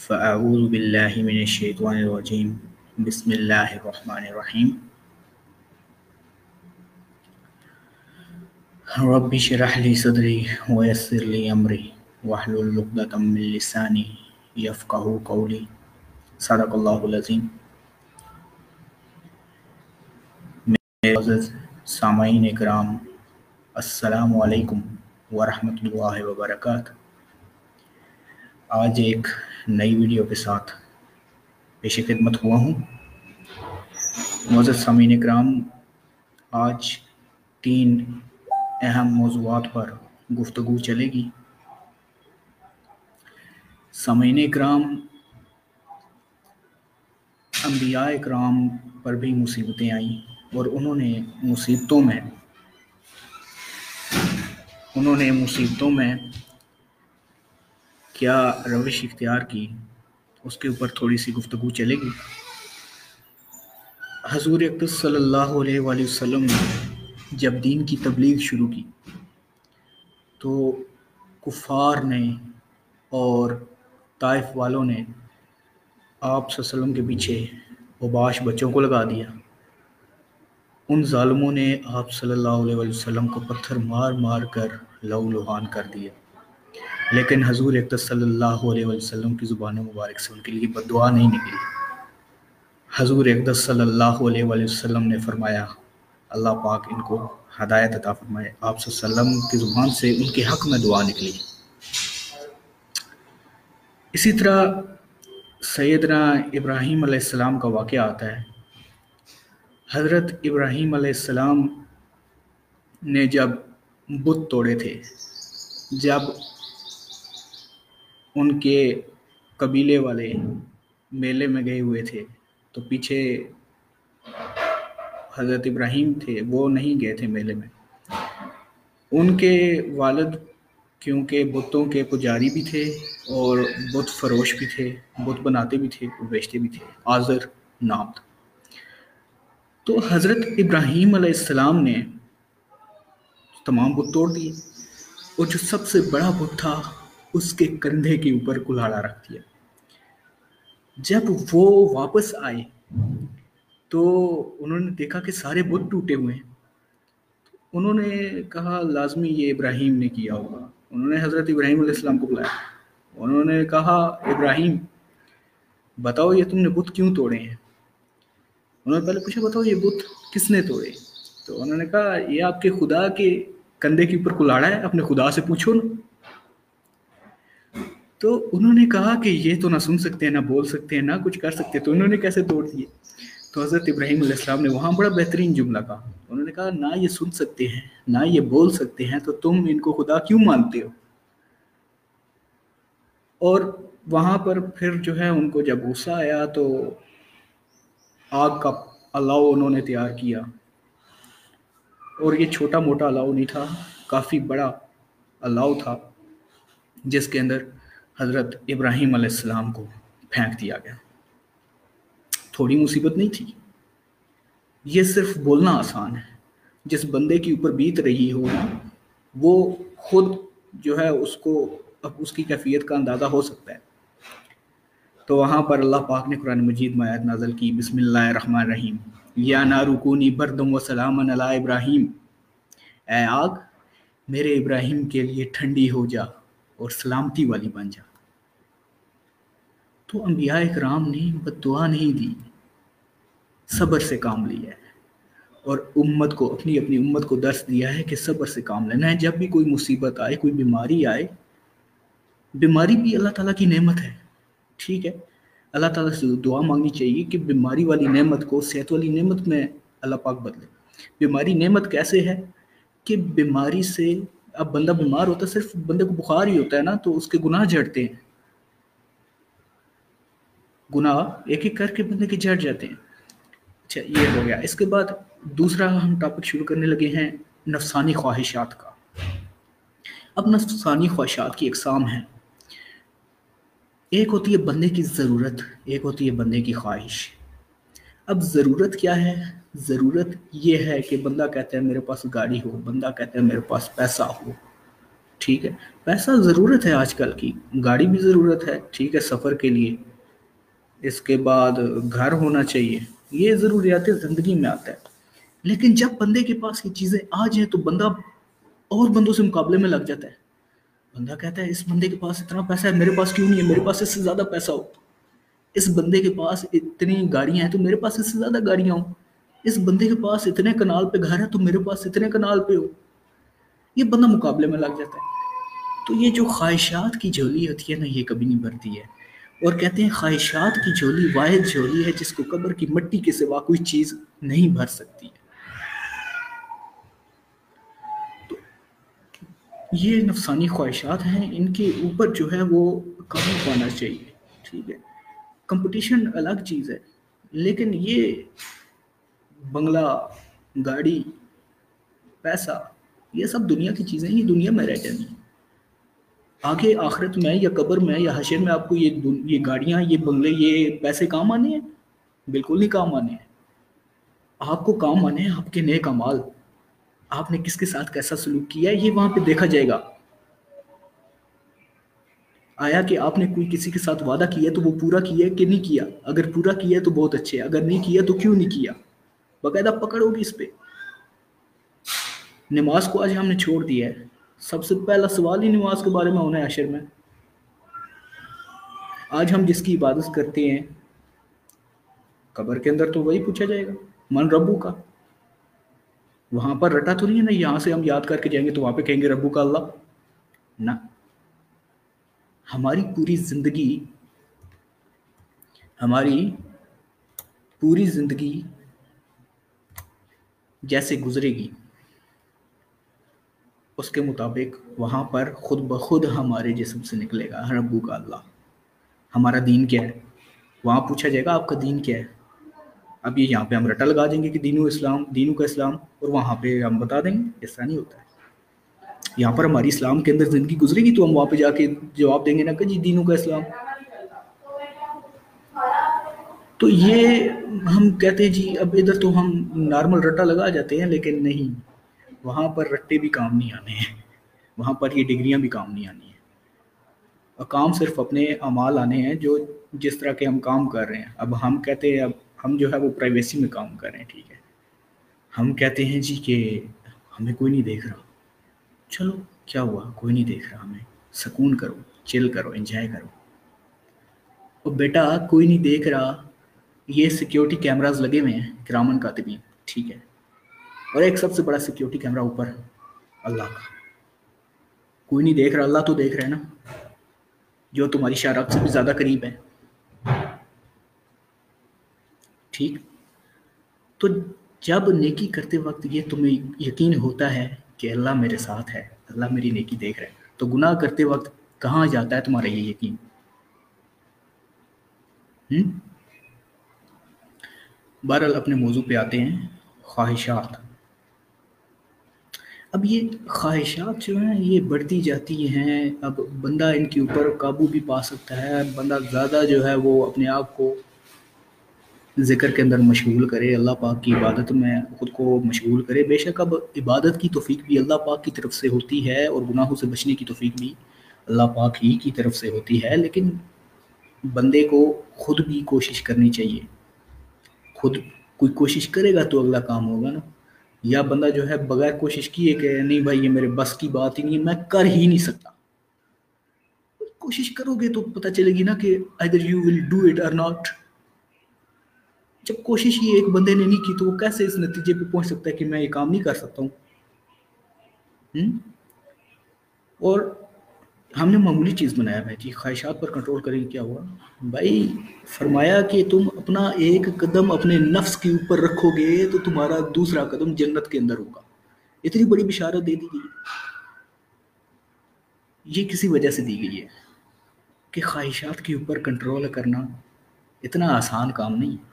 فأعوذ بالله من الشيطان الرجيم. بسم الله الرحمن الرحيم. رب اشرح لي صدري ويسر لي أمري. واحلل عقدة من لساني يفقه قولي. صدق الله العظيم. میرے سامعین اکرام، السلام علیکم ورحمۃ اللہ وبرکاتہ۔ آج ایک نئی ویڈیو کے ساتھ پیش خدمت ہوا ہوں۔ معزز سامعین اکرام، آج تین اہم موضوعات پر گفتگو چلے گی۔ سامعین اکرام، انبیاء اکرام پر بھی مصیبتیں آئیں اور انہوں نے مصیبتوں میں، انہوں نے مصیبتوں میں کیا روش اختیار کی؟ اس کے اوپر تھوڑی سی گفتگو چلے گی۔ حضور اقدس صلی اللہ علیہ وآلہ وسلم نے جب دین کی تبلیغ شروع کی، تو کفار نے اور طائف والوں نے آپ صلی اللہ علیہ وسلم کے پیچھے وباش بچوں کو لگا دیا۔ ان ظالموں نے آپ صلی اللہ علیہ وآلہ وسلم کو پتھر مار مار کر لو لوہان کر دیا لیکن حضور اقدس صلی اللہ علیہ وسلم کی زبان مبارک سے ان کے لیے بد دعا نہیں نکلی۔ حضور اقدس صلی اللہ علیہ وآلہ وسلم نے فرمایا، اللہ پاک ان کو ہدایت عطا فرمائے۔ آپ صلی اللہ علیہ وسلم کی زبان سے ان کے حق میں دعا نکلی۔ اسی طرح سیدنا ابراہیم علیہ السلام کا واقعہ آتا ہے۔ حضرت ابراہیم علیہ السلام نے جب بت توڑے تھے، جب ان کے قبیلے والے میلے میں گئے ہوئے تھے۔ تو پیچھے حضرت ابراہیم تھے، وہ نہیں گئے تھے میلے میں۔ ان کے والد، کیونکہ بتوں کے پجاری بھی تھے اور بت فروش بھی تھے، بت بناتے بھی تھے اور بیچتے بھی تھے۔ آذر نام تھا۔ تو حضرت ابراہیم علیہ السلام نے تمام بت توڑ دیے۔ اور جو سب سے بڑا بت تھا اس کے کندھے کے اوپر کلاڑا رکھ دیا۔ جب وہ واپس آئے تو انہوں نے دیکھا کہ سارے بت ٹوٹے ہوئے ہیں۔ انہوں نے کہا، لازمی یہ ابراہیم نے کیا ہوگا۔ انہوں نے حضرت ابراہیم علیہ السلام کو بلایا۔ انہوں نے کہا، ابراہیم، بتاؤ یہ تم نے بت کیوں توڑے ہیں؟ انہوں نے پہلے پوچھا، بتاؤ یہ بت کس نے توڑے؟ تو انہوں نے کہا، یہ آپ کے خدا کے کندھے کے اوپر کلاڑا ہے، اپنے خدا سے پوچھو نا۔ تو انہوں نے کہا کہ یہ تو نہ سن سکتے ہیں نہ بول سکتے ہیں نہ کچھ کر سکتے، تو انہوں نے کیسے توڑ دیے؟ تو حضرت ابراہیم علیہ السلام نے وہاں بڑا بہترین جملہ کہا۔ انہوں نے کہا، نہ یہ سن سکتے ہیں، نہ یہ بول سکتے ہیں، تو تم ان کو خدا کیوں مانتے ہو؟ اور وہاں پر پھر جو ہے، ان کو جب غصہ آیا تو آگ کا الاؤ انہوں نے تیار کیا۔ اور یہ چھوٹا موٹا الاؤ نہیں تھا، کافی بڑا الاؤ تھا، جس کے اندر حضرت ابراہیم علیہ السلام کو پھینک دیا گیا۔ تھوڑی مصیبت نہیں تھی؟ یہ صرف بولنا آسان ہے۔ جس بندے کے اوپر بیت رہی ہو، وہ خود جو ہے اس کو اب اس کی کیفیت کا اندازہ ہو سکتا ہے۔ تو وہاں پر اللہ پاک نے قرآن مجید میں آیت نازل کی، بسم اللہ الرحمن الرحیم۔ یا نارکونی بردم و سلام علی ابراہیم۔ اے آگ، میرے ابراہیم کے لیے ٹھنڈی ہو جا اور سلامتی والی بن جا۔ تو انبیاء اکرام نے بد دعا نہیں دی، صبر سے کام لیا ہے۔ اور امت کو، اپنی اپنی امت کو درس دیا ہے کہ صبر سے کام لینا ہے۔ جب بھی کوئی مصیبت آئے، کوئی بیماری آئے، بیماری بھی اللہ تعالیٰ کی نعمت ہے۔ ٹھیک ہے؟ اللہ تعالیٰ سے دعا مانگنی چاہیے کہ بیماری والی نعمت کو، صحت والی نعمت میں اللہ پاک بدلے۔ بیماری نعمت کیسے ہے کہ بیماری سے، اب بندہ بیمار ہوتا ہے، صرف بندے کو بخار ہی ہوتا ہے نا، تو اس کے گناہ جھڑتے ہیں۔ گناہ ایک ایک کر کے بندے کے جھڑ جاتے ہیں۔ اچھا یہ ہو گیا۔ اس کے بعد دوسرا ہم ٹاپک شروع کرنے لگے ہیں نفسانی خواہشات کا۔ اب نفسانی خواہشات کی اقسام ہیں ایک ہوتی ہے بندے کی ضرورت، ایک ہوتی ہے بندے کی خواہش۔ اب ضرورت کیا ہے؟ ضرورت یہ ہے کہ بندہ کہتا ہے میرے پاس گاڑی ہو، بندہ کہتا ہے میرے پاس پیسہ ہو۔ ٹھیک ہے؟ پیسہ ضرورت ہے آج کل کی۔ گاڑی بھی ضرورت ہے، ٹھیک ہے، سفر کے لیے۔ اس کے بعد گھر ہونا چاہیے۔ یہ ضروریات زندگی میں آتا ہے۔ لیکن جب بندے کے پاس یہ چیزیں آ جائیں تو بندہ اور بندوں سے مقابلے میں لگ جاتا ہے۔ بندہ کہتا ہے، اس بندے کے پاس اتنا پیسہ ہے، میرے پاس کیوں نہیں ہے؟ میرے پاس اس سے زیادہ پیسہ ہو۔ اس بندے کے پاس اتنی گاڑیاں ہیں تو میرے پاس اس سے زیادہ گاڑیاں ہوں۔ اس بندے کے پاس اتنے کنال پہ گھر ہے تو میرے پاس اتنے کنال پہ ہو یہ بندہ مقابلے میں لگ جاتا ہے۔ تو یہ جو خواہشات کی جھولی ہوتی ہے نا، یہ کبھی نہیں بھرتی ہے۔ اور کہتے ہیں خواہشات کی جھولی واحد جھولی ہے جس کو قبر کی مٹی کے سوا کوئی چیز نہیں بھر سکتی۔ ہے تو یہ نفسانی خواہشات ہیں، ان کے اوپر جو ہے وہ قابو پانا چاہیے، ٹھیک ہے۔ کمپٹیشن الگ چیز ہے، لیکن یہ بنگلہ، گاڑی، پیسہ، یہ سب دنیا کی چیزیں یہ دنیا میں رہ جانی ہیں۔ آگے آخرت میں یا قبر میں یا حشر میں آپ کو یہ یہ گاڑیاں، یہ بنگلے، یہ پیسے کام آنے ہیں؟ بالکل نہیں کام آنے ہیں۔ آپ کو کام آنے ہیں، آپ کے نیک امال۔ آپ نے کس کے ساتھ کیسا سلوک کیا ہے، یہ وہاں پہ دیکھا جائے گا۔ آیا کہ آپ نے کوئی کسی کے ساتھ وعدہ کیا تو وہ پورا کیا کہ نہیں کیا؟ اگر پورا کیا تو بہت اچھے اگر نہیں کیا تو کیوں نہیں کیا؟ باقاعدہ پکڑ ہوگی اس پہ۔ نماز کو آج ہم نے چھوڑ دیا ہے۔ سب سے پہلا سوال ہی نماز کے بارے میں ہونا ہے عشر میں۔ آج ہم جس کی عبادت کرتے ہیں، قبر کے اندر تو وہی پوچھا جائے گا، من ربو کا۔ وہاں پر رٹا تو نہیں ہے نا، یہاں سے ہم یاد کر کے جائیں گے تو وہاں پہ کہیں گے ربو کا اللہ۔ نہ۔ ہماری پوری زندگی، ہماری پوری زندگی جیسے گزرے گی۔ اس کے مطابق وہاں پر خود بخود ہمارے جسم سے نکلے گا ربو کا اللہ۔ ہمارا دین کیا ہے؟ وہاں پوچھا جائے گا، آپ کا دین کیا ہے؟ اب یہ یہاں پہ ہم رٹا لگا دیں گے کہ دینوں اسلام دینوں کا اسلام، اور وہاں پہ ہم بتا دیں گے اس طرح نہیں ہوتا ہے۔ یہاں پر ہماری اسلام کے اندر زندگی گزرے گی تو ہم وہاں پہ جا کے جواب دیں گے نا کہ جی دینوں کا اسلام۔ تو یہ ہم کہتے ہیں جی اب ادھر تو ہم نارمل رٹا لگا جاتے ہیں، لیکن نہیں۔ وہاں پر رٹے بھی کام نہیں آنے ہیں۔ وہاں پر یہ ڈگریاں بھی کام نہیں آنی ہیں۔ اور کام صرف اپنے اعمال آنے ہیں جو جس طرح کے ہم کام کر رہے ہیں۔ اب ہم کہتے ہیں، اب ہم جو ہے وہ پرائیویسی میں کام کر رہے ہیں، ٹھیک ہے۔ ہم کہتے ہیں جی کہ ہمیں کوئی نہیں دیکھ رہا۔ چلو، کیا ہوا؟ کوئی نہیں دیکھ رہا ہمیں۔ سکون کرو چل کرو انجوائے کرو۔ اور بیٹا، کوئی نہیں دیکھ رہا۔ یہ سیکیورٹی کیمراز لگے ہوئے ہیں کرامن کاتبین ٹھیک ہے۔ اور ایک سب سے بڑا سیکیورٹی کیمرہ اوپر اللہ کا۔ کوئی نہیں دیکھ رہا، اللہ تو دیکھ رہے نا۔ جو تمہاری شارک سے بھی زیادہ قریب ہے۔ ٹھیک۔ تو جب نیکی کرتے وقت یہ تمہیں یقین ہوتا ہے کہ اللہ میرے ساتھ ہے، اللہ میری نیکی دیکھ رہا ہے، تو گناہ کرتے وقت کہاں جاتا ہے تمہارا یہ یقین؟ بہرحال اپنے موضوع پہ آتے ہیں، خواہشات۔ اب یہ خواہشات جو ہیں، یہ بڑھتی جاتی ہیں۔ اب بندہ ان کے اوپر قابو بھی پا سکتا ہے۔ بندہ زیادہ جو ہے وہ اپنے آپ کو ذکر کے اندر مشغول کرے۔ اللہ پاک کی عبادت میں خود کو مشغول کرے۔ بے شک اب عبادت کی توفیق بھی اللہ پاک کی طرف سے ہوتی ہے اور گناہوں سے بچنے کی توفیق بھی اللہ پاک ہی کی طرف سے ہوتی ہے۔ لیکن بندے کو خود بھی کوشش کرنی چاہیے۔ خود کوئی کوشش کرے گا تو اگلا کام ہوگا نا۔ یا بندہ جو ہے بغیر کوشش کیے کہ نہیں بھائی یہ میرے بس کی بات ہی نہیں ہے، میں کر ہی نہیں سکتا۔ کوشش کرو گے تو پتہ چلے گی نا کہ ادھر یو ول ڈو اٹ اور ناٹ جب کوشش ہی ایک بندے نے نہیں کی تو وہ کیسے اس نتیجے پہ پہنچ سکتا ہے کہ میں یہ کام نہیں کر سکتا ہوں؟ اور ہم نے معمولی چیز بنایا بھائی جی خواہشات پر کنٹرول کریں کیا ہوا؟ بھائی، فرمایا کہ تم اپنا ایک قدم اپنے نفس کے اوپر رکھو گے تو تمہارا دوسرا قدم جنت کے اندر ہوگا۔ اتنی بڑی بشارت دے دی گئی۔ یہ کسی وجہ سے دی گئی ہے کہ خواہشات کے اوپر کنٹرول کرنا اتنا آسان کام نہیں ہے۔